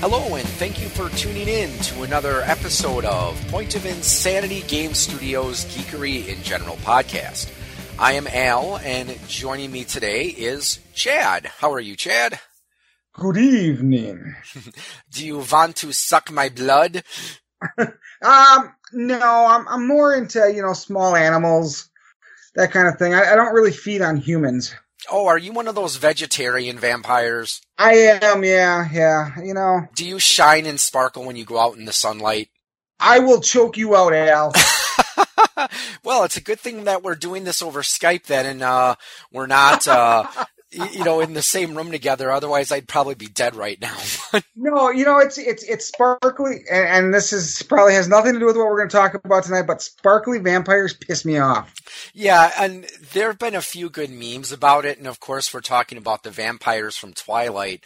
Hello, and thank you for tuning in to another episode of Point of Insanity Game Studios Geekery in General podcast. I am Al, and joining me today is Chad. How are you, Chad? Good evening. Do you want to suck my blood? um, no, I'm I'm more into you know small animals, that kind of thing. I, I don't really feed on humans. Oh, are you one of those vegetarian vampires? I am, yeah, yeah. You know, Do you shine and sparkle when you go out in the sunlight? I will choke you out, Al. well, it's a good thing that we're doing this over Skype then, and uh, we're not, uh, you know, in the same room together. Otherwise, I'd probably be dead right now. no, you know it's it's it's sparkly, and, and this is probably has nothing to do with what we're going to talk about tonight. But sparkly vampires piss me off. yeah, and there have been a few good memes about it, and of course, we're talking about the vampires from Twilight.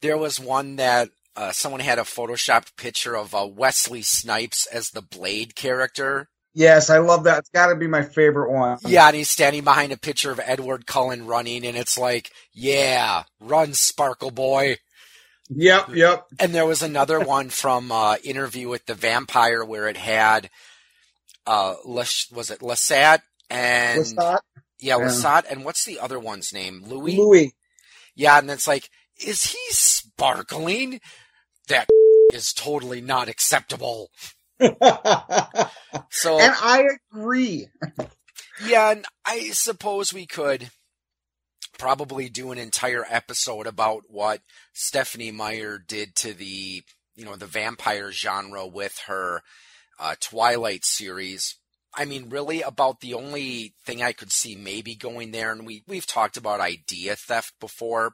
There was one that. Uh, someone had a photoshopped picture of uh, Wesley Snipes as the Blade character. Yes, I love that. It's got to be my favorite one. Yeah, and he's standing behind a picture of Edward Cullen running, and it's like, yeah, run, Sparkle Boy. Yep, yep. And there was another one from uh, Interview with the Vampire where it had, uh, was it Lestat and yeah, Yeah. And what's the other one's name? Louis. Louis. Yeah, and it's like, is he sparkling? That is totally not acceptable. and I agree. Yeah, and I suppose we could probably do an entire episode about what Stephanie Meyer did to the, you know, the vampire genre with her uh, Twilight series. I mean, really, about the only thing I could see maybe going there, and we we've talked about idea theft before.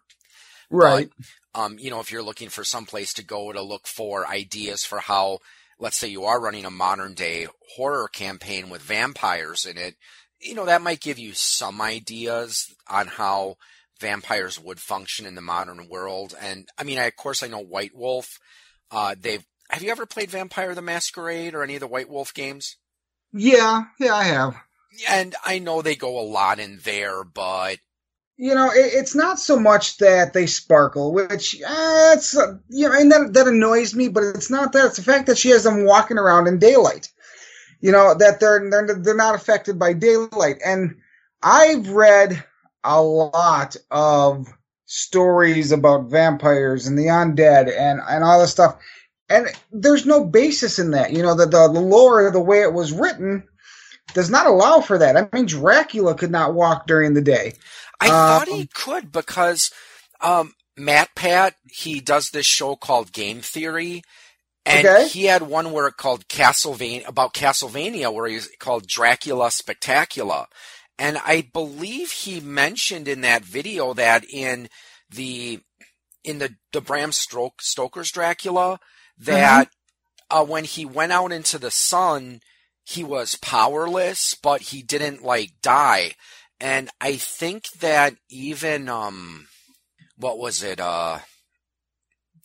Right. Um, you know, if you're looking for some place to go to look for ideas for how, let's say you are running a modern day horror campaign with vampires in it, you know, that might give you some ideas on how vampires would function in the modern world. And I mean, I, of course, I know White Wolf. Uh, they've, have you ever played Vampire the Masquerade or any of the White Wolf games? Yeah, yeah, I have. And I know they go a lot in there, but You know, it, it's not so much that they sparkle, which uh, uh, you know, and that that annoys me. But it's not that; it's the fact that she has them walking around in daylight. You know that they're they're they're not affected by daylight. And I've read a lot of stories about vampires and the undead and and all this stuff, and there's no basis in that. You know, the the lore, the way it was written, does not allow for that. I mean, Dracula could not walk during the day. I Um, thought he could because um, MatPat he does this show called Game Theory, and Okay. he had one where it called Castlevania about Castlevania where he's called Dracula Spectacular, and I believe he mentioned in that video that in the in the the Bram Stoker's Dracula that uh, when he went out into the sun he was powerless, but he didn't like die. And I think that even um what was it uh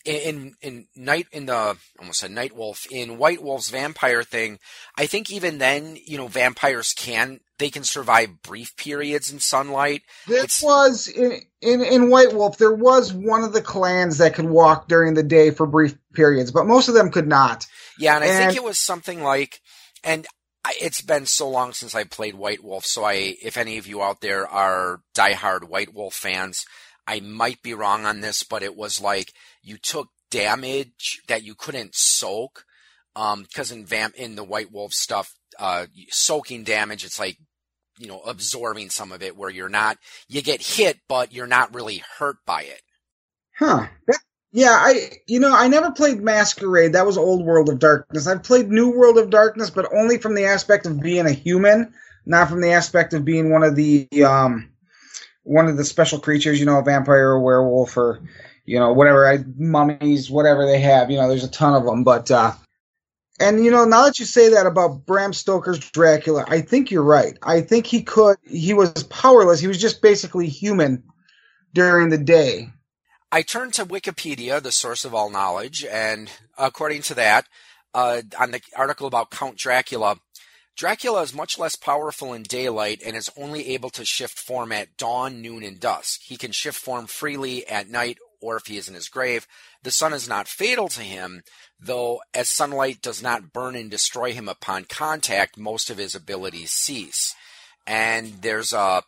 in in night in the almost a night wolf in white wolf's vampire thing i think even then you know vampires can they can survive brief periods in sunlight There It's- was in, in in White Wolf. There was one of the clans that could walk during the day for brief periods, but most of them could not. yeah and i think it was something like and it's been so long since i played white wolf so i if any of you out there are diehard white wolf fans i might be wrong on this but it was like you took damage that you couldn't soak um because in vamp in the white wolf stuff uh soaking damage it's like you know absorbing some of it where you're not you get hit but you're not really hurt by it Huh. That- yeah, I you know I never played Masquerade. That was Old World of Darkness. I've played New World of Darkness, but only from the aspect of being a human, not from the aspect of being one of the um one of the special creatures. You know, a vampire or werewolf or you know whatever I, mummies, whatever they have. You know, there's a ton of them, but. uh And you know, now that you say that about Bram Stoker's Dracula, I think you're right. I think he could. He was powerless. He was just basically human during the day. I turned to Wikipedia, the source of all knowledge, and according to that, uh, on the article about Count Dracula, Dracula is much less powerful in daylight and is only able to shift form at dawn, noon, and dusk. He can shift form freely at night or if he is in his grave, the sun is not fatal to him, though as sunlight does not burn and destroy him upon contact, most of his abilities cease. And there's a,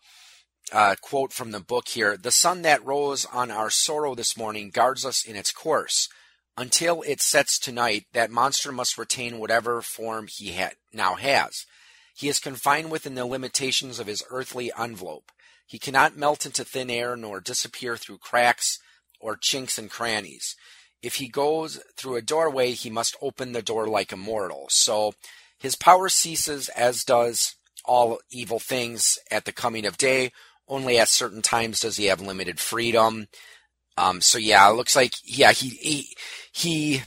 a quote from the book here The sun that rose on our sorrow this morning guards us in its course. Until it sets tonight, that monster must retain whatever form he ha- now has. He is confined within the limitations of his earthly envelope. He cannot melt into thin air nor disappear through cracks or chinks and crannies. If he goes through a doorway, he must open the door like a mortal. So his power ceases, as does all evil things at the coming of day. Only at certain times does he have limited freedom. Um, so yeah, it looks like yeah he he he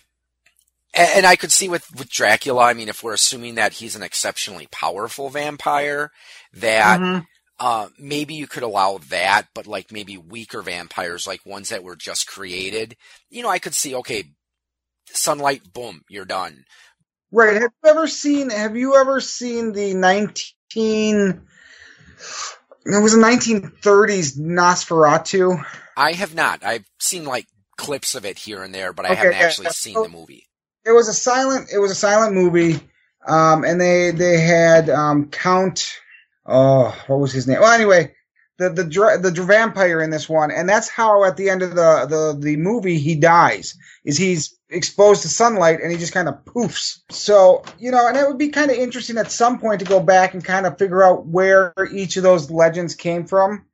and I could see with with Dracula. I mean, if we're assuming that he's an exceptionally powerful vampire, that mm-hmm. uh, maybe you could allow that, but like maybe weaker vampires, like ones that were just created, you know, I could see. Okay, sunlight, boom, you're done. Right. Have you ever seen? Have you ever seen the nineteen? It was a 1930s Nosferatu. I have not. I've seen like clips of it here and there, but I okay, haven't actually yeah. seen so, the movie it was a silent it was a silent movie um, and they they had um, count oh what was his name well anyway the the the vampire in this one and that's how at the end of the the the movie he dies is he's exposed to sunlight and he just kind of poofs. So you know and it would be kind of interesting at some point to go back and kind of figure out where each of those legends came from.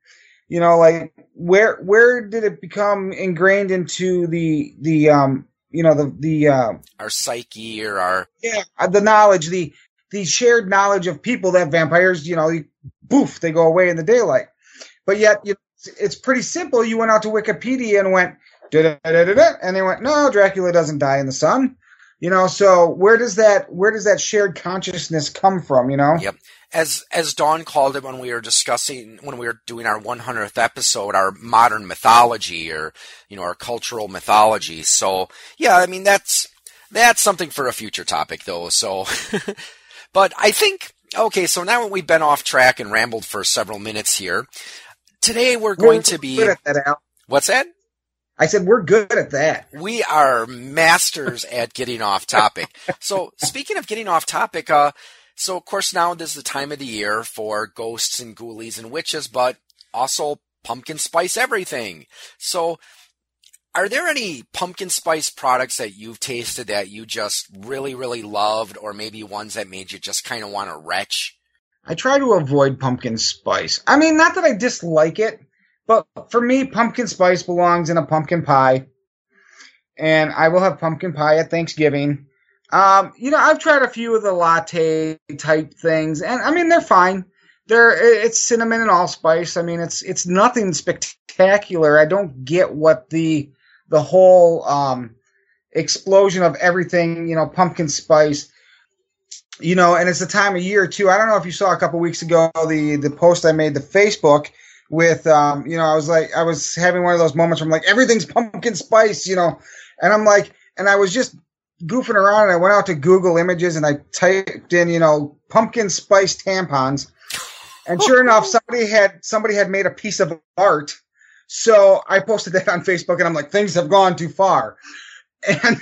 You know like where where did it become ingrained into the the um you know the the uh, our psyche or our yeah uh, the knowledge the the shared knowledge of people that vampires you know poof they go away in the daylight but yet you, it's pretty simple you went out to wikipedia and went and they went no dracula doesn't die in the sun you know so where does that where does that shared consciousness come from you know yep as as Dawn called it when we were discussing when we were doing our 100th episode, our modern mythology or you know our cultural mythology. So yeah, I mean that's that's something for a future topic though. So, but I think okay. So now we've been off track and rambled for several minutes here. Today we're going we're to be that, what's that? I said we're good at that. We are masters at getting off topic. So speaking of getting off topic, uh, so, of course, now this is the time of the year for ghosts and ghoulies and witches, but also pumpkin spice everything. So, are there any pumpkin spice products that you've tasted that you just really, really loved, or maybe ones that made you just kind of want to retch? I try to avoid pumpkin spice. I mean, not that I dislike it, but for me, pumpkin spice belongs in a pumpkin pie. And I will have pumpkin pie at Thanksgiving. Um, you know, I've tried a few of the latte type things, and I mean they're fine. They're it's cinnamon and allspice. I mean, it's it's nothing spectacular. I don't get what the the whole um, explosion of everything, you know, pumpkin spice. You know, and it's the time of year too. I don't know if you saw a couple weeks ago the the post I made to Facebook with um, you know, I was like I was having one of those moments where I'm like everything's pumpkin spice, you know, and I'm like and I was just goofing around and I went out to Google Images and I typed in, you know, pumpkin spice tampons. And sure enough, somebody had somebody had made a piece of art. So I posted that on Facebook and I'm like, things have gone too far. And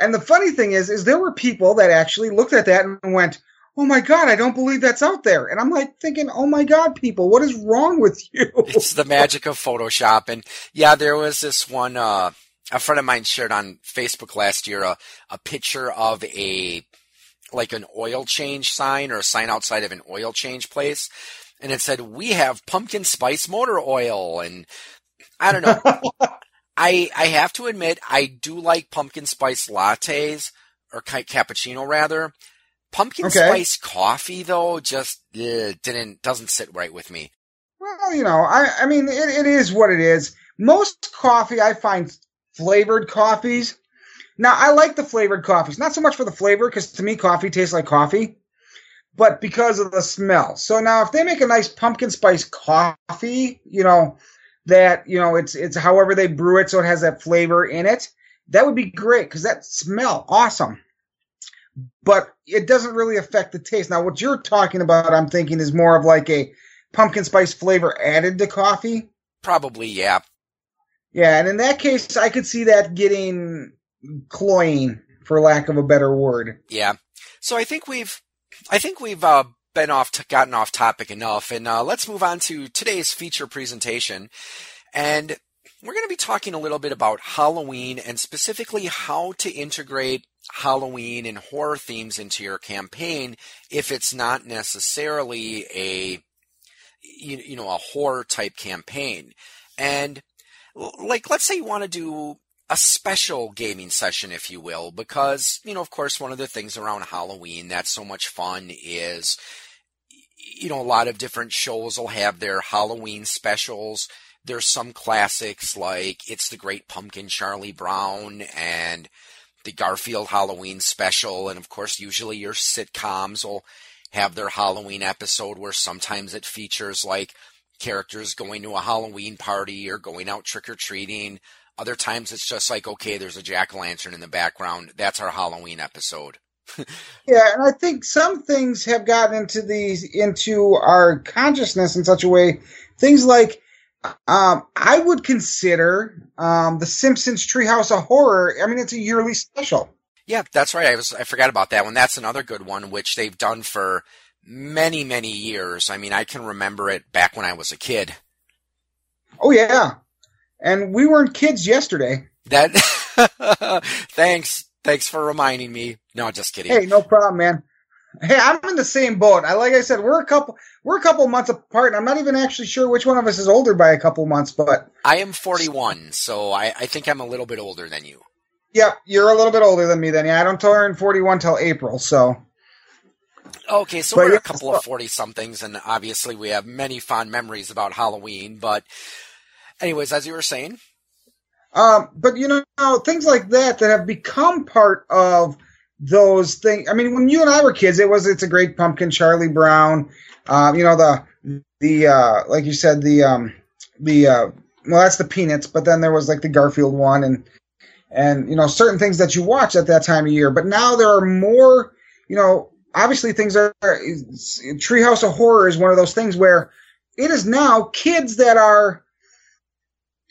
and the funny thing is, is there were people that actually looked at that and went, Oh my God, I don't believe that's out there. And I'm like thinking, Oh my God, people, what is wrong with you? It's the magic of Photoshop. And yeah, there was this one, uh, a friend of mine shared on Facebook last year a, a picture of a like an oil change sign or a sign outside of an oil change place and it said we have pumpkin spice motor oil and I don't know. I I have to admit I do like pumpkin spice lattes or cappuccino rather. Pumpkin okay. spice coffee though just uh, didn't doesn't sit right with me. Well, you know, I I mean it, it is what it is. Most coffee I find flavored coffees. Now, I like the flavored coffees, not so much for the flavor, because to me, coffee tastes like coffee, but because of the smell. So now, if they make a nice pumpkin spice coffee, you know, that, you know, it's, it's however they brew it, so it has that flavor in it, that would be great, because that smell, awesome. But it doesn't really affect the taste. Now, what you're talking about, I'm thinking, is more of like a pumpkin spice flavor added to coffee. Probably, yeah. Yeah, and in that case, I could see that getting cloying, for lack of a better word. Yeah. So I think we've, I think we've uh, been off, gotten off topic enough, and uh, let's move on to today's feature presentation. And we're going to be talking a little bit about Halloween and specifically how to integrate Halloween and horror themes into your campaign if it's not necessarily a you know a horror type campaign. And like let's say you want to do a special gaming session if you will because you know of course one of the things around Halloween that's so much fun is you know a lot of different shows will have their Halloween specials there's some classics like It's the Great Pumpkin, Charlie Brown, and the Garfield Halloween special. And of course, usually your sitcoms will have their Halloween episode where sometimes it features like characters going to a Halloween party or going out trick or treating. Other times it's just like, okay, there's a jack o' lantern in the background. That's our Halloween episode. yeah, and I think some things have gotten into these into our consciousness in such a way. Things like um, I would consider um, the Simpsons Treehouse of Horror. I mean, it's a yearly special. Yeah, that's right. I was I forgot about that one. That's another good one, which they've done for many many years. I mean, I can remember it back when I was a kid. Oh yeah, and we weren't kids yesterday. That thanks thanks for reminding me. No, just kidding. Hey, no problem, man. Hey, I'm in the same boat. I like I said, we're a couple we're a couple months apart. And I'm not even actually sure which one of us is older by a couple months, but I am 41, so I, I think I'm a little bit older than you. Yep, you're a little bit older than me. Then yeah, I don't turn 41 till April, so. Okay, so but we're yeah, a couple of 40 somethings, and obviously we have many fond memories about Halloween. But, anyways, as you were saying, um, but you know things like that that have become part of those things. I mean, when you and I were kids, it was it's a great pumpkin, Charlie Brown. Um, you know the the uh, like you said the um, the uh, well that's the Peanuts, but then there was like the Garfield one and and you know certain things that you watch at that time of year. But now there are more. You know, obviously things are Treehouse of Horror is one of those things where it is now kids that are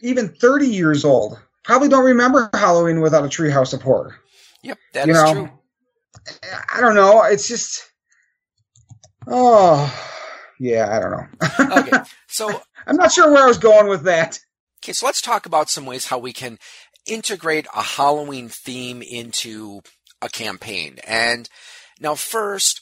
even 30 years old probably don't remember Halloween without a Treehouse of Horror. Yep, that you is know, true. I don't know. It's just, oh, yeah, I don't know. okay, so I'm not sure where I was going with that. Okay, so let's talk about some ways how we can integrate a Halloween theme into a campaign. And now, first,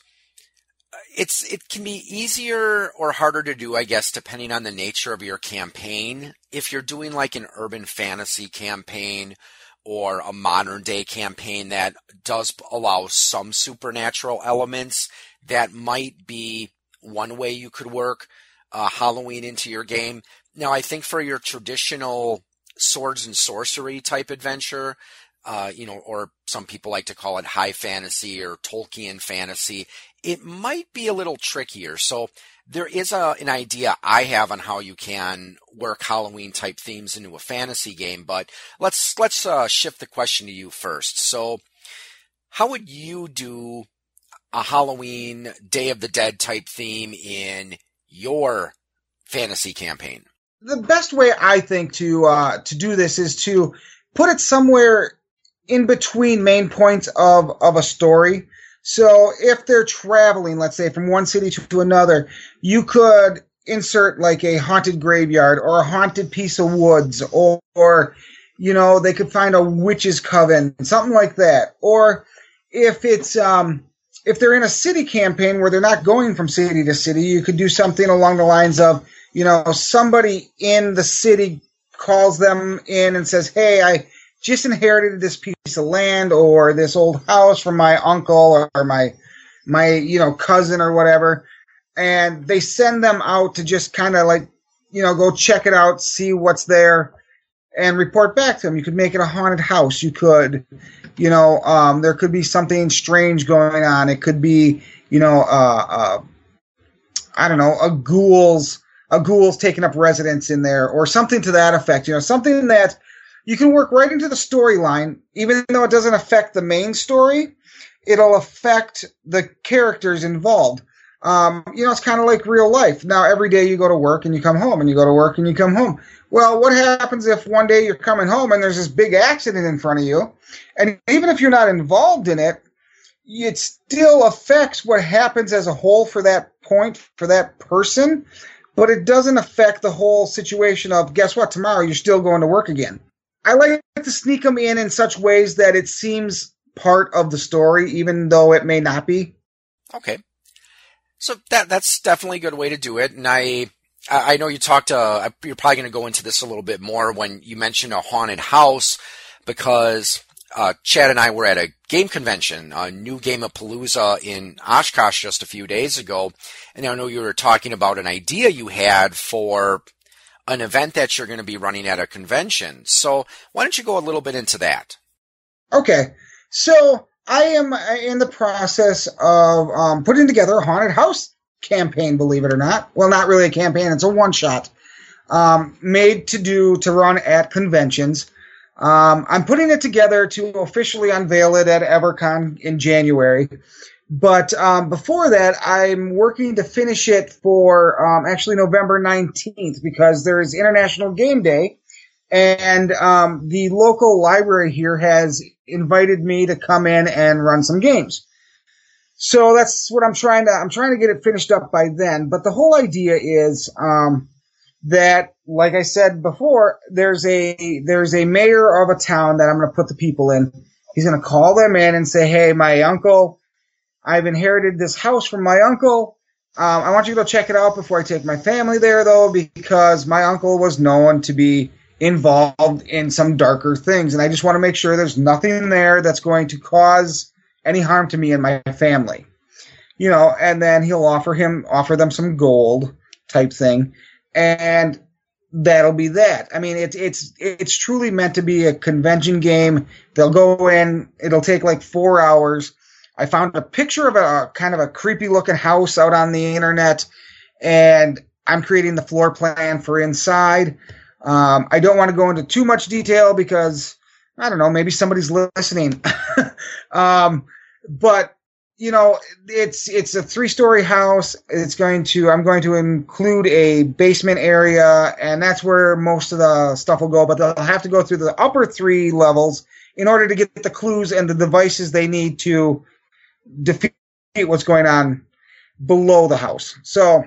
it's it can be easier or harder to do, I guess, depending on the nature of your campaign. If you're doing like an urban fantasy campaign or a modern day campaign that does allow some supernatural elements that might be one way you could work uh, Halloween into your game. Now, I think for your traditional swords and sorcery type adventure, uh, you know, or some people like to call it high fantasy or Tolkien fantasy, it might be a little trickier. So there is a, an idea I have on how you can work Halloween type themes into a fantasy game, but let's let's uh, shift the question to you first. So, how would you do a Halloween Day of the Dead type theme in your fantasy campaign? The best way I think to uh, to do this is to put it somewhere in between main points of of a story. So if they're traveling, let's say from one city to another, you could insert like a haunted graveyard or a haunted piece of woods or, or you know, they could find a witch's coven, something like that. Or if it's, um, if they're in a city campaign where they're not going from city to city, you could do something along the lines of, you know, somebody in the city calls them in and says, Hey, I, just inherited this piece of land or this old house from my uncle or my my you know cousin or whatever. And they send them out to just kind of like you know go check it out see what's there and report back to them. You could make it a haunted house. You could you know um, there could be something strange going on. It could be you know uh, uh, i don't know a ghouls a ghoul's taking up residence in there or something to that effect. You know something that you can work right into the storyline, even though it doesn't affect the main story. It'll affect the characters involved. Um, you know, it's kind of like real life. Now, every day you go to work and you come home, and you go to work and you come home. Well, what happens if one day you're coming home and there's this big accident in front of you, and even if you're not involved in it, it still affects what happens as a whole for that point for that person, but it doesn't affect the whole situation of guess what tomorrow you're still going to work again. I like to sneak them in in such ways that it seems part of the story, even though it may not be. Okay. So that that's definitely a good way to do it, and I I know you talked. Uh, you're probably going to go into this a little bit more when you mentioned a haunted house, because uh, Chad and I were at a game convention, a new game of Palooza in Oshkosh just a few days ago, and I know you were talking about an idea you had for an event that you're going to be running at a convention. So why don't you go a little bit into that? Okay, so I am in the process of um, putting together a haunted house campaign, believe it or not. Well, not really a campaign, it's a one shot um, made to do to run at conventions. Um, I'm putting it together to officially unveil it at EverCon in January. But um, before that, I'm working to finish it for um, actually November 19th because there is International Game Day and um, the local library here has invited me to come in and run some games. So that's what I'm trying to. I'm trying to get it finished up by then. But the whole idea is um, that, like I said before, there's a there's a mayor of a town that I'm going to put the people in. He's going to call them in and say, "Hey, my uncle, I've inherited this house from my uncle. Um, I want you to go check it out before I take my family there, though, because my uncle was known to be involved in some darker things. And I just want to make sure there's nothing there that's going to cause any harm to me and my family. You know, and then he'll offer him offer them some gold type thing. And that'll be that. I mean, it's it's it's truly meant to be a convention game. They'll go in. It'll take like four hours. I found a picture of a, kind of a creepy looking house out on the internet, and I'm creating the floor plan for inside. Um, I don't want to go into too much detail because I don't know, maybe somebody's listening. um, but you know, it's it's a three story house. It's going to I'm going to include a basement area, and that's where most of the stuff will go. But they'll have to go through the upper three levels in order to get the clues and the devices they need to defeat what's going on below the house. So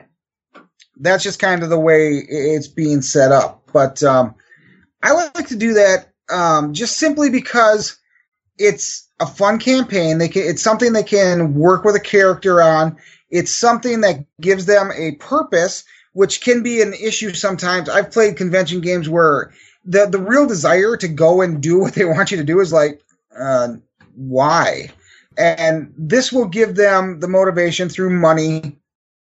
that's just kind of the way it's being set up. But um, I like to do that um, just simply because it's a fun campaign. They can, it's something they can work with a character on. It's something that gives them a purpose, which can be an issue sometimes. I've played convention games where the the real desire to go and do what they want you to do is like, uh, why? And this will give them the motivation through money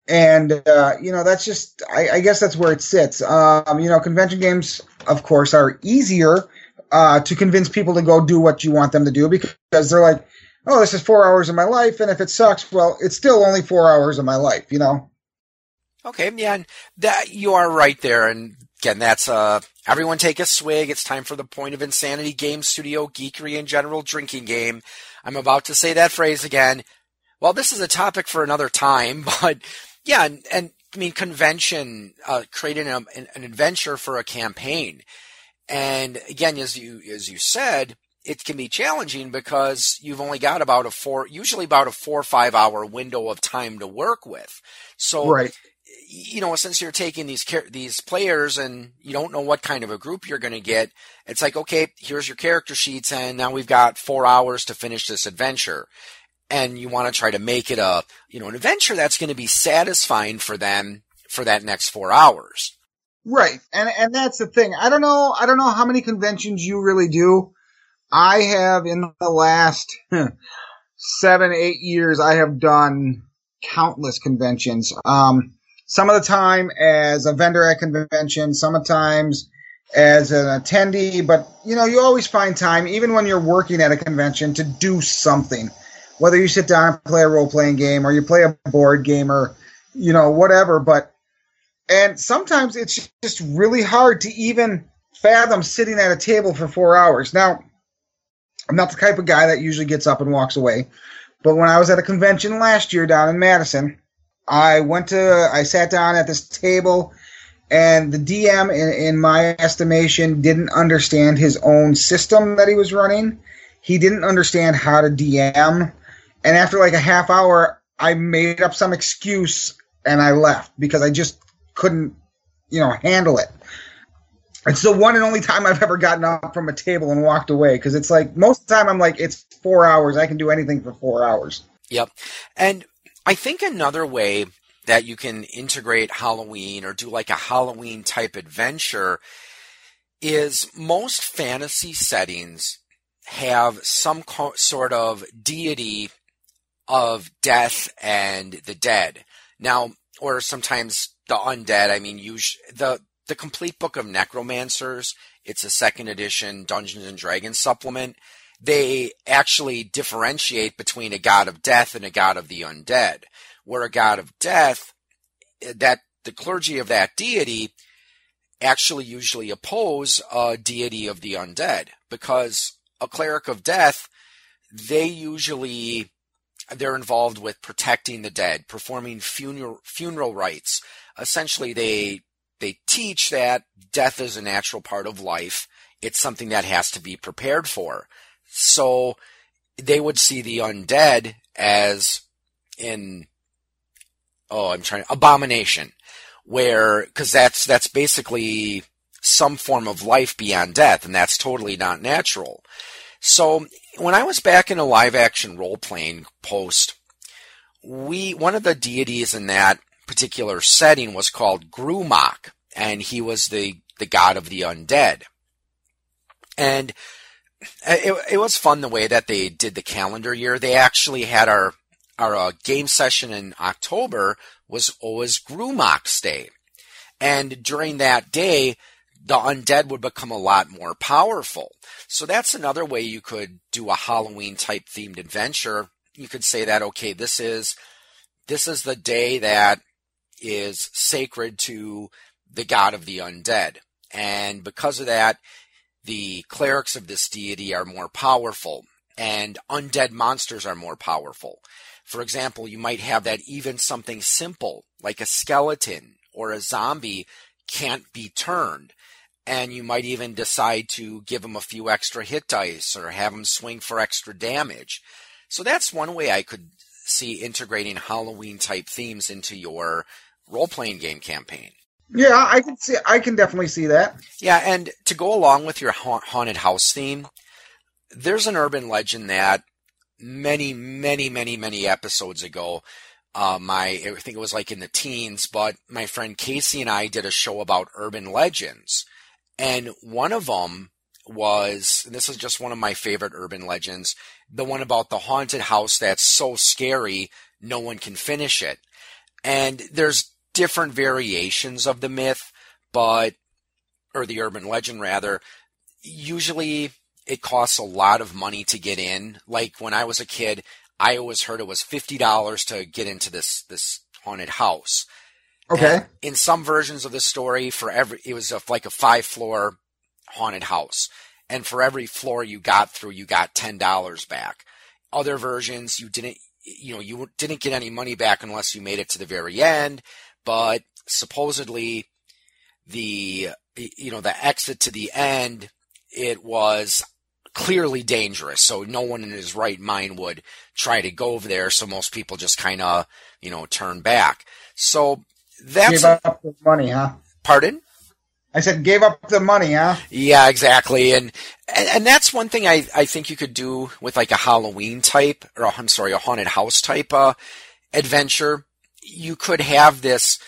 and uh, you know that's just I, I, guess that's where it sits. Um, you know, convention games, of course, are easier uh, to convince people to go do what you want them to do because they're like, oh, this is four hours of my life, and if it sucks, well, it's still only four hours of my life. You know. Okay, yeah, and that you are right there, and again, that's uh, everyone take a swig. It's time for the Point of Insanity Game Studio Geekery and General Drinking Game. I'm about to say that phrase again. Well, this is a topic for another time, but yeah, and, and I mean, convention uh, creating a, an, an adventure for a campaign, and again, as you as you said, it can be challenging because you've only got about a four, usually about a four or five hour window of time to work with. So, right. You know, since you're taking these these players and you don't know what kind of a group you're going to get, it's like, okay, here's your character sheets, and now we've got four hours to finish this adventure and you want to try to make it a you know an adventure that's going to be satisfying for them for that next four hours. Right, and and that's the thing. I don't know. I don't know how many conventions you really do. I have in the last seven, eight years. I have done countless conventions. Um, some of the time as a vendor at convention, sometimes as an attendee. But you know, you always find time, even when you're working at a convention, to do something whether you sit down and play a role playing game or you play a board game or you know whatever but and sometimes it's just really hard to even fathom sitting at a table for 4 hours now I'm not the type of guy that usually gets up and walks away but when I was at a convention last year down in Madison I went to, I sat down at this table, and the DM, in, in my estimation, didn't understand his own system that he was running. He didn't understand how to DM. And after like a half hour, I made up some excuse and I left because I just couldn't, you know, handle it. It's the one and only time I've ever gotten up from a table and walked away because it's like most of the time I'm like, it's four hours. I can do anything for four hours. Yep. And I think another way that you can integrate Halloween or do like a Halloween type adventure is most fantasy settings have some co- sort of deity of death and the dead. Now, or sometimes the undead. I mean, usually the the complete book of necromancers. It's a second edition Dungeons and Dragons supplement. They actually differentiate between a god of death and a god of the undead. Where a god of death, that the clergy of that deity actually usually oppose a deity of the undead because a cleric of death, they usually they're involved with protecting the dead, performing funeral funeral rites. Essentially, they they teach that death is a natural part of life. It's something that has to be prepared for. So they would see the undead as in oh, I'm trying abomination, where because that's that's basically some form of life beyond death, and that's totally not natural. So when I was back in a live action role playing post, we one of the deities in that particular setting was called Grumach, and he was the the god of the undead. And it, it was fun the way that they did the calendar year. They actually had our our uh, game session in October was always Grumach's day, and during that day, the undead would become a lot more powerful. So that's another way you could do a Halloween type themed adventure. You could say that okay, this is this is the day that is sacred to the god of the undead. And because of that, the clerics of this deity are more powerful and undead monsters are more powerful. For example, you might have that even something simple like a skeleton or a zombie can't be turned and you might even decide to give them a few extra hit dice or have them swing for extra damage. So that's one way I could see integrating Halloween type themes into your role playing game campaign. Yeah, I can see. I can definitely see that. Yeah, and to go along with your haunted house theme, there's an urban legend that many, many, many, many episodes ago, uh, my I think it was like in the teens, but my friend Casey and I did a show about urban legends, and one of them was, this is just one of my favorite urban legends, the one about the haunted house that's so scary, no one can finish it. And there's different variations of the myth, but, or the urban legend rather, usually it costs a lot of money to get in. Like when I was a kid, I always heard it was $50 to get into this, this haunted house. Okay. And in some versions of the story, for every it was a, like a five floor haunted house, and for every floor you got through, you got ten dollars back. Other versions, you didn't, you know, you didn't get any money back unless you made it to the very end. But supposedly, the you know the exit to the end, it was clearly dangerous. So no one in his right mind would try to go over there. So most people just kind of, you know, turn back. So that's gave up the money, huh? Pardon? I said gave up the money, huh? Yeah, exactly. And, and and that's one thing I I think you could do with like a Halloween type or I'm sorry, a haunted house type uh, adventure. You could have this,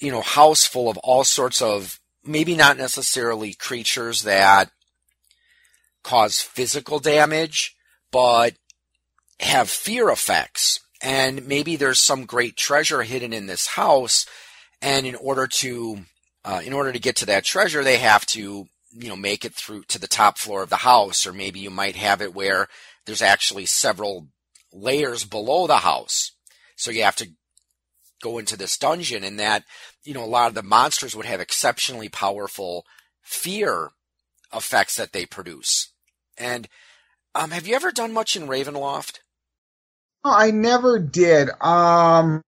you know, house full of all sorts of maybe not necessarily creatures that cause physical damage, but have fear effects. And maybe there's some great treasure hidden in this house. And in order to uh, in order to get to that treasure, they have to you know make it through to the top floor of the house, or maybe you might have it where there's actually several layers below the house, so you have to go into this dungeon, and that you know a lot of the monsters would have exceptionally powerful fear effects that they produce. And um, have you ever done much in Ravenloft? Oh, I never did. Um,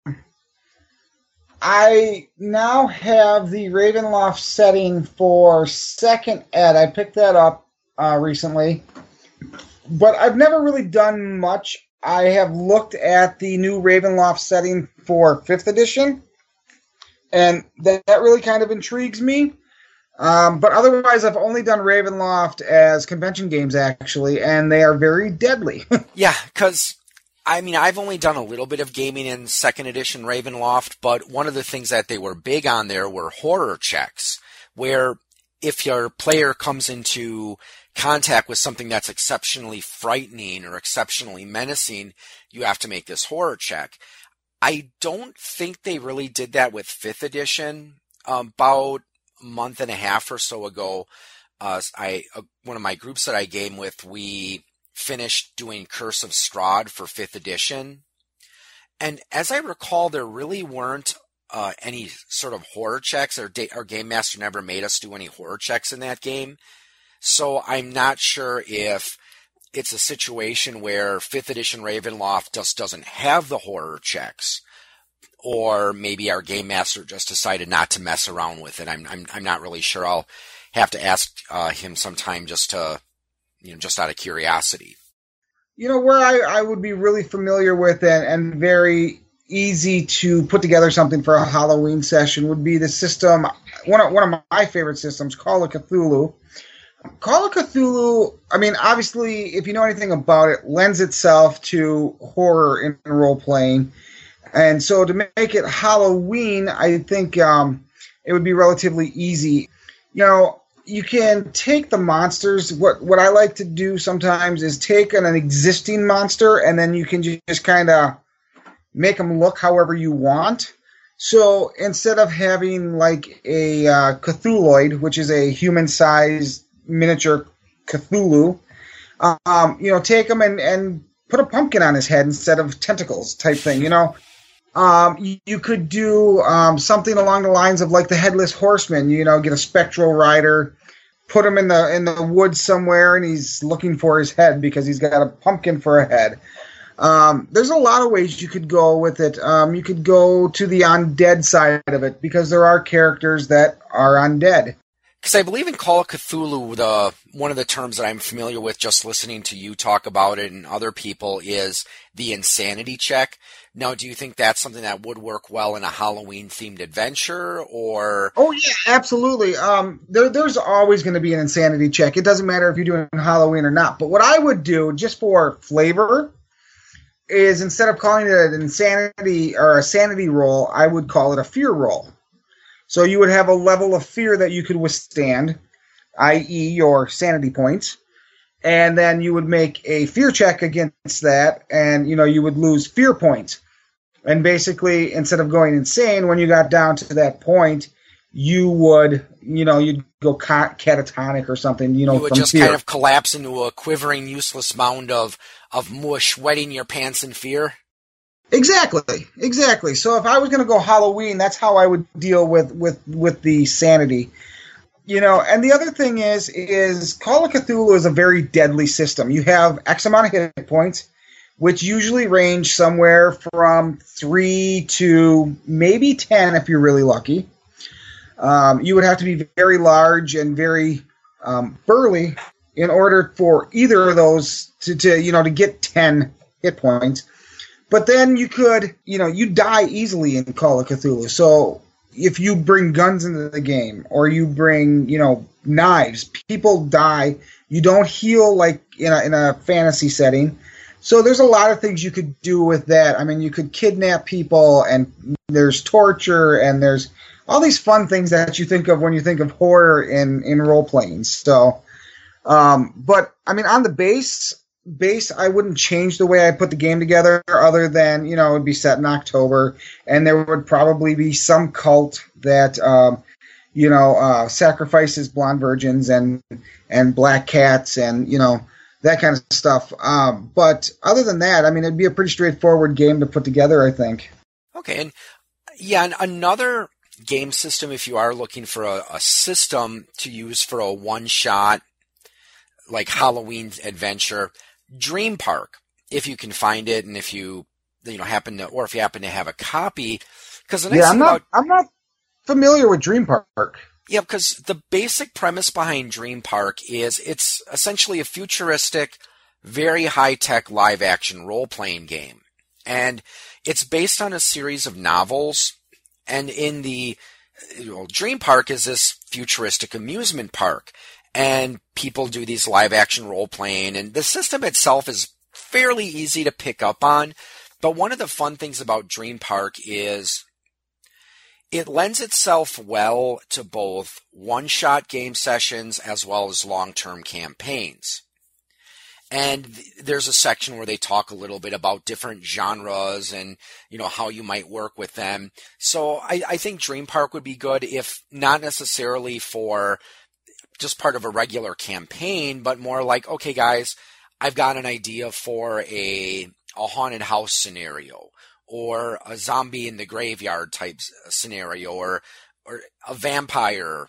I now have the Ravenloft setting for second ed. I picked that up uh, recently, but I've never really done much. I have looked at the new Ravenloft setting for fifth edition, and that, that really kind of intrigues me. Um, but otherwise, I've only done Ravenloft as convention games, actually, and they are very deadly. yeah, because I mean, I've only done a little bit of gaming in second edition Ravenloft, but one of the things that they were big on there were horror checks, where if your player comes into contact with something that's exceptionally frightening or exceptionally menacing, you have to make this horror check. I don't think they really did that with fifth edition. About a month and a half or so ago, uh, I uh, one of my groups that I game with, we finished doing Curse of Strahd for fifth edition. And as I recall, there really weren't uh, any sort of horror checks. Da- our game master never made us do any horror checks in that game. So I'm not sure if it's a situation where fifth edition Ravenloft just doesn't have the horror checks, or maybe our game master just decided not to mess around with it. I'm I'm, I'm not really sure. I'll have to ask uh, him sometime just to you know, just out of curiosity? You know, where I, I would be really familiar with and, and very easy to put together something for a Halloween session would be the system, one of, one of my favorite systems, Call of Cthulhu. Call of Cthulhu, I mean, obviously, if you know anything about it, lends itself to horror in role playing. And so to make it Halloween, I think um, it would be relatively easy. You know, you can take the monsters. What what I like to do sometimes is take an, an existing monster and then you can just kind of make them look however you want. So instead of having like a uh, which is a human-sized miniature Cthulhu, um, you know, take him and, and put a pumpkin on his head instead of tentacles type thing. You know, um, you, you, could do um, something along the lines of like the headless horseman. You know, get a spectral rider, put him in the in the woods somewhere, and he's looking for his head because he's got a pumpkin for a head. Um, there's a lot of ways you could go with it. Um, you could go to the undead side of it because there are characters that are undead. Because I believe in Call of Cthulhu, the one of the terms that I'm familiar with, just listening to you talk about it and other people, is the insanity check. Now, do you think that's something that would work well in a Halloween themed adventure or? Oh yeah, absolutely. Um, there, there's always going to be an insanity check. It doesn't matter if you're doing Halloween or not. But what I would do, just for flavor, is instead of calling it an insanity or a sanity roll, I would call it a fear roll. So you would have a level of fear that you could withstand, i.e., your sanity points and then you would make a fear check against that, and you know you would lose fear points. And basically, instead of going insane, when you got down to that point, you would, you know, you'd go catatonic or something, you know, you would just fear. kind of collapse into a quivering, useless mound of of mush, wetting your pants in fear. Exactly, exactly. So if I was going to go Halloween, that's how I would deal with with with the sanity. You know, and the other thing is, is Call of Cthulhu is a very deadly system. You have X amount of hit points which usually range somewhere from three to maybe 10 if you're really lucky. Um, you would have to be very large and very um, burly in order for either of those to, to, you know, to get 10 hit points. But then you could, you know, you die easily in Call of Cthulhu. So if you bring guns into the game or you bring, you know, knives, people die. You don't heal like in a, in a fantasy setting. So there's a lot of things you could do with that. I mean, you could kidnap people, and there's torture, and there's all these fun things that you think of when you think of horror in in role playing. So, um, but I mean, on the base base, I wouldn't change the way I put the game together, other than you know it would be set in October, and there would probably be some cult that. Um, you know, uh, sacrifices blonde virgins and and black cats, and you know, that kind of stuff. Um, but other than that, I mean, it'd be a pretty straightforward game to put together, I think. Okay, and yeah, and another game system, if you are looking for a, a system to use for a one-shot, like Halloween adventure, Dream Park, if you can find it, and if you you know happen to, or if you happen to have a copy, Because the Yeah, I'm not. about I'm not familiar with Dream Park. Yeah, because the basic premise behind Dream Park is it's essentially a futuristic, very high tech live action role playing game. And it's based on a series of novels. And in the you know, Dream Park is this futuristic amusement park. And people do these live action role playing. And the system itself is fairly easy to pick up on. But one of the fun things about Dream Park is it lends itself well to both one shot game sessions as well as long term campaigns. And th- there's a section where they talk a little bit about different genres and, you know, how you might work with them. So I, I think Dream Park would be good if not necessarily for just part of a regular campaign, but more like, okay, guys, I've got an idea for a, a haunted house scenario or a zombie in the graveyard type scenario or or a vampire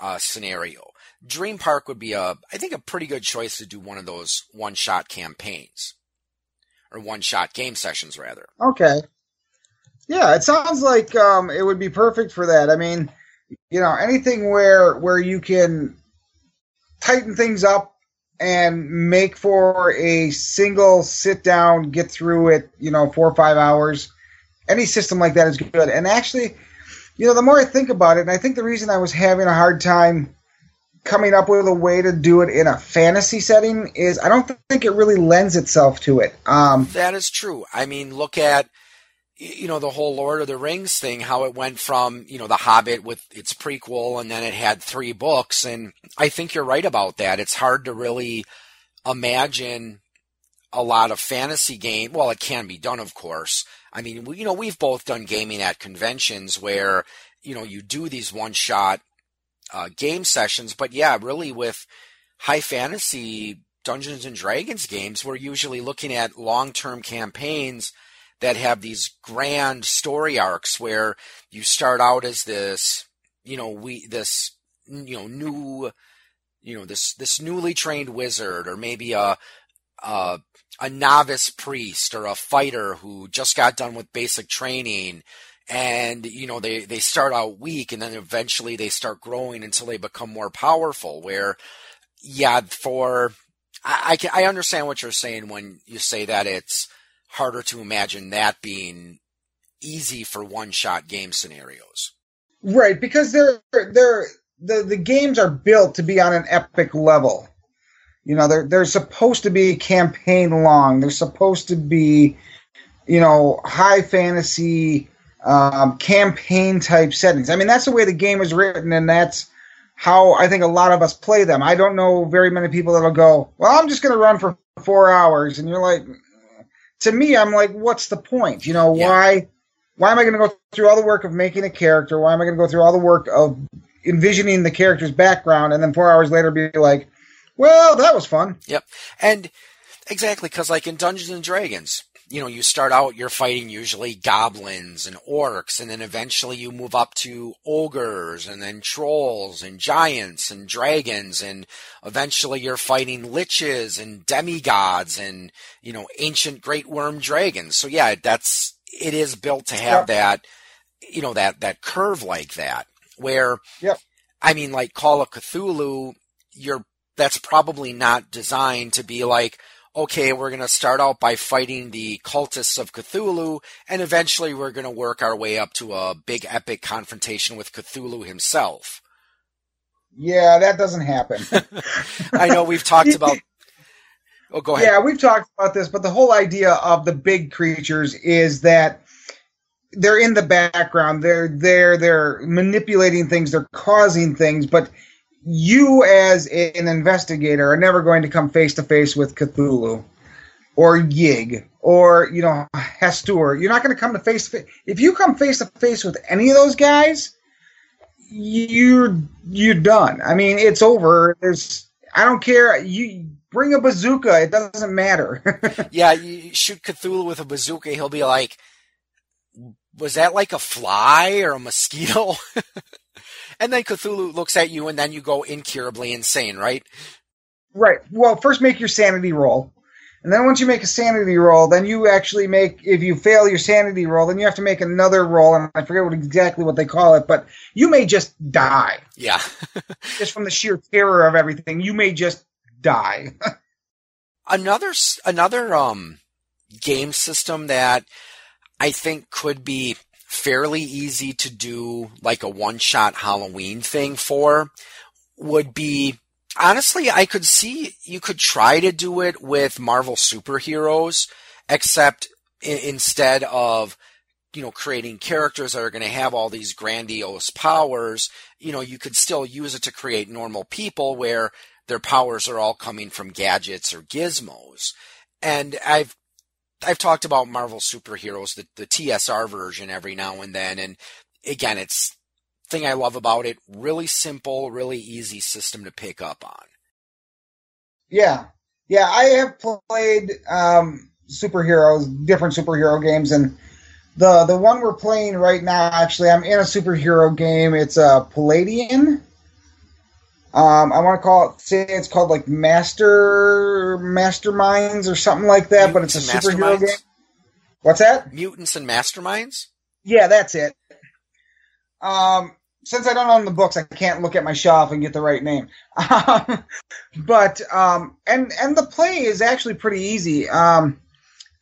uh, scenario. Dream Park would be a I think a pretty good choice to do one of those one shot campaigns or one shot game sessions rather. Okay. Yeah, it sounds like um, it would be perfect for that. I mean, you know, anything where where you can tighten things up and make for a single sit down, get through it, you know, four or five hours. Any system like that is good. And actually, you know, the more I think about it, and I think the reason I was having a hard time coming up with a way to do it in a fantasy setting is I don't think it really lends itself to it. Um, That is true. I mean, look at you know the whole Lord of the Rings thing, how it went from you know the Hobbit with its prequel, and then it had three books, and I think you're right about that. It's hard to really imagine a lot of fantasy game. Well, it can be done, of course. I mean, we, you know, we've both done gaming at conventions where you know you do these one shot uh, game sessions, but yeah, really with high fantasy Dungeons and Dragons games, we're usually looking at long term campaigns that have these grand story arcs where you start out as this, you know, we this you know new, you know this this newly trained wizard or maybe a a, a novice priest or a fighter who just got done with basic training. And you know they they start out weak and then eventually they start growing until they become more powerful where yeah for I, I, can, I understand what you're saying when you say that it's harder to imagine that being easy for one shot game scenarios Right, because they're they're the the games are built to be on an epic level. You know, they're they're supposed to be campaign long. They're supposed to be, you know, high fantasy um, campaign type settings. I mean, that's the way the game is written, and that's how I think a lot of us play them. I don't know very many people that'll go, "Well, I'm just going to run for four hours," and you're like, to me, I'm like, what's the point? You know, Yeah. why? Why am I going to go through all the work of making a character? Why am I going to go through all the work of envisioning the character's background and then four hours later be like, well, that was fun. Yep. And exactly, because like in Dungeons and Dragons, you know, you start out, you're fighting usually goblins and orcs, and then eventually you move up to ogres, and then trolls, and giants, and dragons, and eventually you're fighting liches and demigods, and, you know, ancient great worm dragons. So yeah, that's, it is built to have Yep. that, you know, that, that curve like that, where, Yep. I mean, like Call of Cthulhu, you're that's probably not designed to be like, okay, we're going to start out by fighting the cultists of Cthulhu, and eventually we're going to work our way up to a big epic confrontation with Cthulhu himself. Yeah, that doesn't happen. I know we've talked about. Oh, go ahead. Yeah, we've talked about this, but the whole idea of the big creatures is that they're in the background. They're there. They're manipulating things. They're causing things. But you, as an investigator, are never going to come face to face with Cthulhu or Yig or you know Hastur. You're not going to come to face to face. If you come face to face with any of those guys, you're you're done. I mean, it's over. There's I don't care. You bring a bazooka. It doesn't matter. Yeah, you shoot Cthulhu with a bazooka, he'll be like, was that like a fly or a mosquito? and then Cthulhu looks at you and then you go incurably insane, right? right. Well, first make your sanity roll. And then once you make a sanity roll, then you actually make, if you fail your sanity roll, then you have to make another roll, and I forget what exactly what they call it, but you may just die. Yeah. just from the sheer terror of everything, you may just die. another, another, um, game system that I think could be fairly easy to do like a one shot Halloween thing for would be honestly, I could see you could try to do it with Marvel superheroes, except I- instead of you know creating characters that are going to have all these grandiose powers, you know, you could still use it to create normal people where their powers are all coming from gadgets or gizmos. And I've I've talked about Marvel superheroes, the, the TSR version every now and then, and again, it's thing I love about it. Really simple, really easy system to pick up on. Yeah, yeah, I have played um, superheroes, different superhero games, and the the one we're playing right now. Actually, I'm in a superhero game. It's a uh, Palladium. Um, I want to call it say it's called like Master Masterminds or something like that, Mutants but it's a superhero game. What's that? Mutants and Masterminds. Yeah, that's it. Um, since I don't own the books, I can't look at my shelf and get the right name. Um, but um, and and the play is actually pretty easy. Um,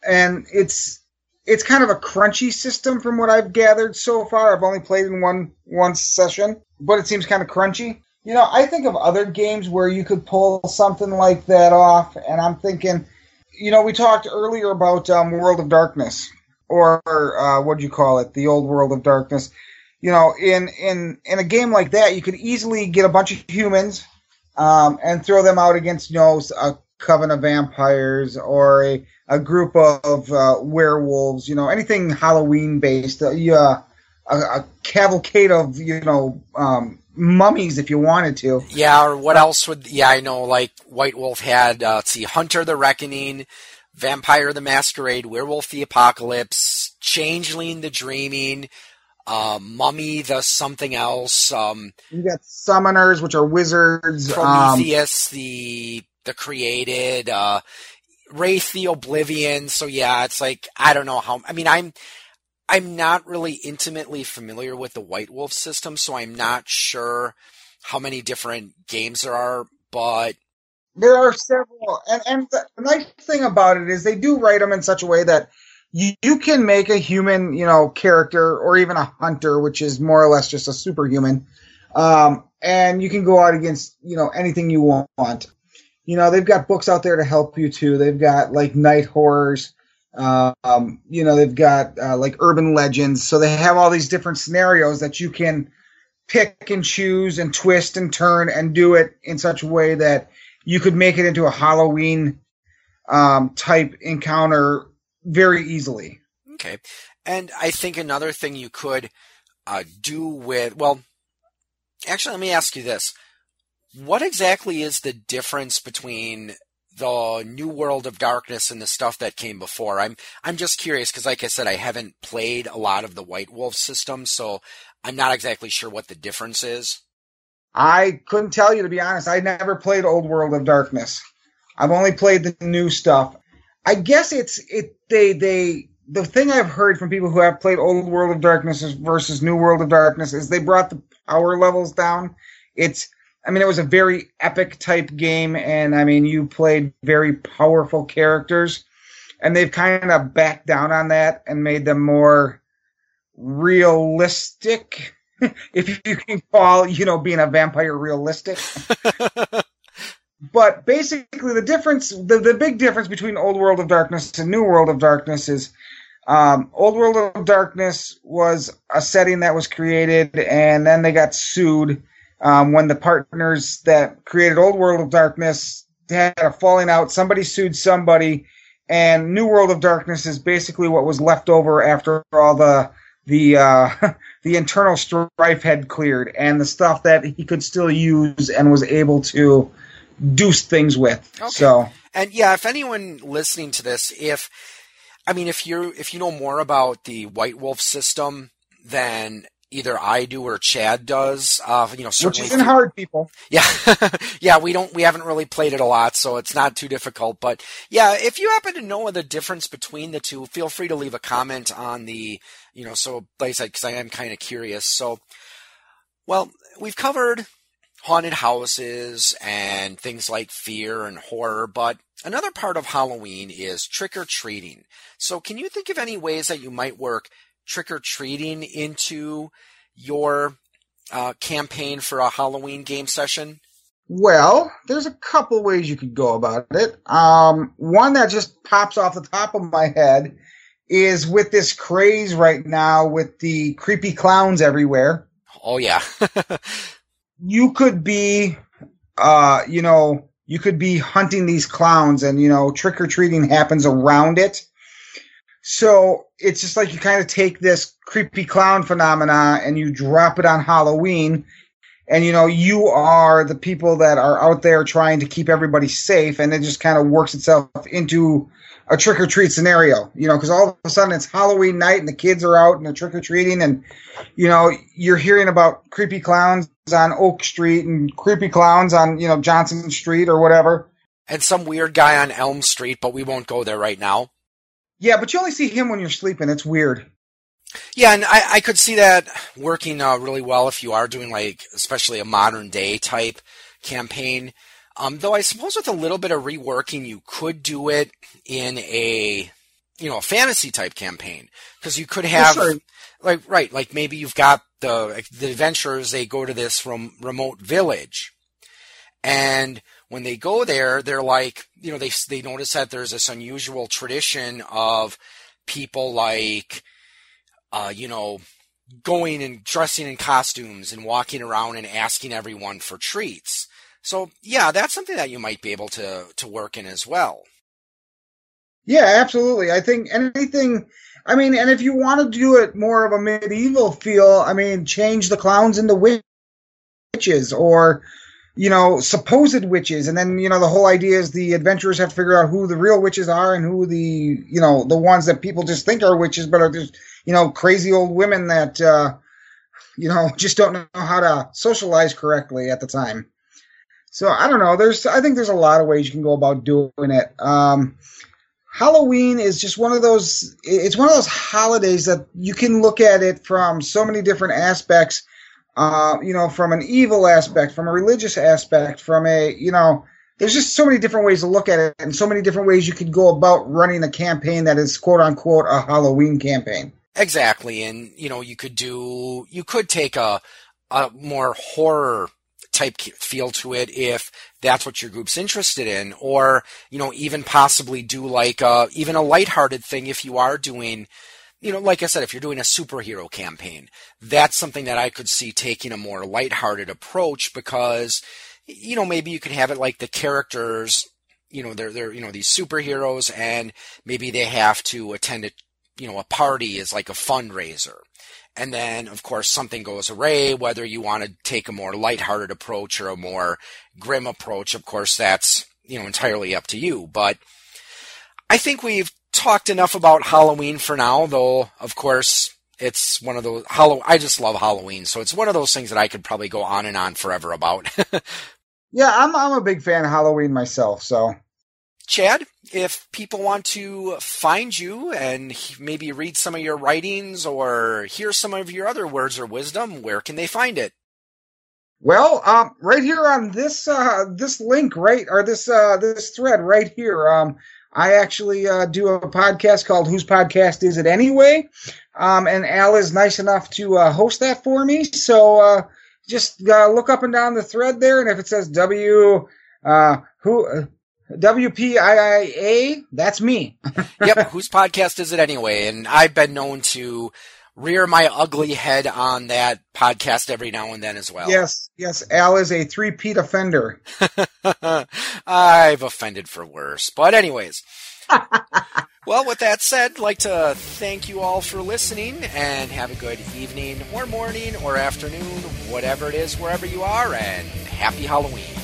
and it's it's kind of a crunchy system from what I've gathered so far. I've only played in one one session, but it seems kind of crunchy. You know, I think of other games where you could pull something like that off, and I'm thinking, you know, we talked earlier about um, World of Darkness, or uh, what do you call it, the old World of Darkness you know, in in in a game like that, you could easily get a bunch of humans um, and throw them out against, you know, a coven of vampires or a a group of uh, werewolves. You know, anything Halloween based. Uh, yeah, a, a, cavalcade of you know um, mummies if you wanted to. Yeah, or what else would? Yeah, I know. Like White Wolf had. Uh, let's see, Hunter the Reckoning. Vampire the Masquerade, Werewolf the Apocalypse, Changeling the Dreaming, uh, Mummy the something else. Um, you got Summoners, which are wizards. Promethean, um, the the created. Uh, Wraith the Oblivion. So yeah, it's like I don't know how. I mean, I'm I'm not really intimately familiar with the White Wolf system, so I'm not sure how many different games there are. But there are several, and and the nice thing about it is they do write them in such a way that you, you can make a human, you know, character or even a hunter, which is more or less just a superhuman. Um, and you can go out against, you know, anything you want. You know, they've got books out there to help you too. They've got like night horrors. Um, you know, they've got uh, like urban legends. So they have all these different scenarios that you can pick and choose and twist and turn and do it in such a way that you could make it into a Halloween um, type encounter very easily. Okay. And I think another thing you could uh, do with, well, actually, let me ask you this. What exactly is the difference between the new world of darkness and the stuff that came before? I'm I'm just curious because, like I said, I haven't played a lot of the White Wolf system, so I'm not exactly sure what the difference is. I couldn't tell you to be honest. I never played Old World of Darkness. I've only played the new stuff. I guess it's it they they the thing I've heard from people who have played Old World of Darkness versus New World of Darkness is they brought the power levels down. It's I mean it was a very epic type game and I mean you played very powerful characters and they've kind of backed down on that and made them more realistic if you can call, you know, being a vampire realistic. But basically, the difference, the, the big difference between Old World of Darkness and New World of Darkness is um, Old World of Darkness was a setting that was created, and then they got sued um, when the partners that created Old World of Darkness had a falling out. Somebody sued somebody, and New World of Darkness is basically what was left over after all the the uh, the internal strife had cleared, and the stuff that he could still use and was able to do things with. Okay. So, and yeah, if anyone listening to this, if I mean, if you if you know more about the White Wolf system, then either I do or Chad does. Uh, you know, which isn't hard, people. Yeah, yeah. We don't. We haven't really played it a lot, so it's not too difficult. But yeah, if you happen to know the difference between the two, feel free to leave a comment on the. You know, so like I said, because I am kind of curious. So, well, we've covered haunted houses and things like fear and horror, but another part of Halloween is trick or treating. So, can you think of any ways that you might work trick or treating into your uh, campaign for a Halloween game session? Well, there's a couple ways you could go about it. Um, one that just pops off the top of my head is with this craze right now with the creepy clowns everywhere. Oh yeah. you could be, uh, you know, you could be hunting these clowns and, you know, trick or treating happens around it. So it's just like you kind of take this creepy clown phenomena and you drop it on Halloween. And, you know, you are the people that are out there trying to keep everybody safe. And it just kind of works itself into a trick or treat scenario, you know, because all of a sudden it's Halloween night and the kids are out and they're trick or treating. And, you know, you're hearing about creepy clowns on Oak Street and creepy clowns on, you know, Johnson Street or whatever. And some weird guy on Elm Street, but we won't go there right now. Yeah, but you only see him when you're sleeping. It's weird. Yeah, and I, I could see that working uh, really well if you are doing like, especially a modern day type campaign. Um, though I suppose with a little bit of reworking, you could do it in a, you know, a fantasy type campaign because you could have, yes, like, right, like maybe you've got the the adventurers. They go to this from remote village, and when they go there, they're like, you know, they they notice that there's this unusual tradition of people like, uh, you know, going and dressing in costumes and walking around and asking everyone for treats. So yeah, that's something that you might be able to to work in as well. Yeah, absolutely. I think anything. I mean, and if you want to do it more of a medieval feel, I mean, change the clowns into witches or you know, supposed witches. And then, you know, the whole idea is the adventurers have to figure out who the real witches are and who the, you know, the ones that people just think are witches, but are just, you know, crazy old women that, uh, you know, just don't know how to socialize correctly at the time. So I don't know. There's, I think there's a lot of ways you can go about doing it. Um, Halloween is just one of those, it's one of those holidays that you can look at it from so many different aspects uh, you know, from an evil aspect, from a religious aspect, from a, you know, there's just so many different ways to look at it and so many different ways you could go about running a campaign that is quote unquote a Halloween campaign. Exactly. And, you know, you could do, you could take a, a more horror type feel to it if that's what your group's interested in or you know even possibly do like a, even a lighthearted thing if you are doing you know, like I said, if you're doing a superhero campaign, that's something that I could see taking a more lighthearted approach because, you know, maybe you could have it like the characters, you know, they're, they're, you know, these superheroes and maybe they have to attend a, you know, a party is like a fundraiser. And then, of course, something goes awry, whether you want to take a more lighthearted approach or a more grim approach. Of course, that's, you know, entirely up to you. But I think we've talked enough about Halloween for now, though, of course, it's one of those Halloween. I just love Halloween, so it's one of those things that I could probably go on and on forever about. yeah, I'm I'm a big fan of Halloween myself. So, Chad, if people want to find you and maybe read some of your writings or hear some of your other words or wisdom, where can they find it? Well, um, right here on this uh, this link, right, or this uh, this thread right here. Um, I actually uh, do a podcast called Whose Podcast Is It Anyway? Um, and Al is nice enough to uh, host that for me. So uh, just uh, look up and down the thread there, and if it says W, uh, who. Uh, WPIIA, that's me. yep, whose podcast is it anyway? And I've been known to rear my ugly head on that podcast every now and then as well. Yes, yes. Al is a three-peat offender. I've offended for worse. But anyways. well, with that said, I'd like to thank you all for listening and have a good evening or morning or afternoon, whatever it is, wherever you are, and happy Halloween.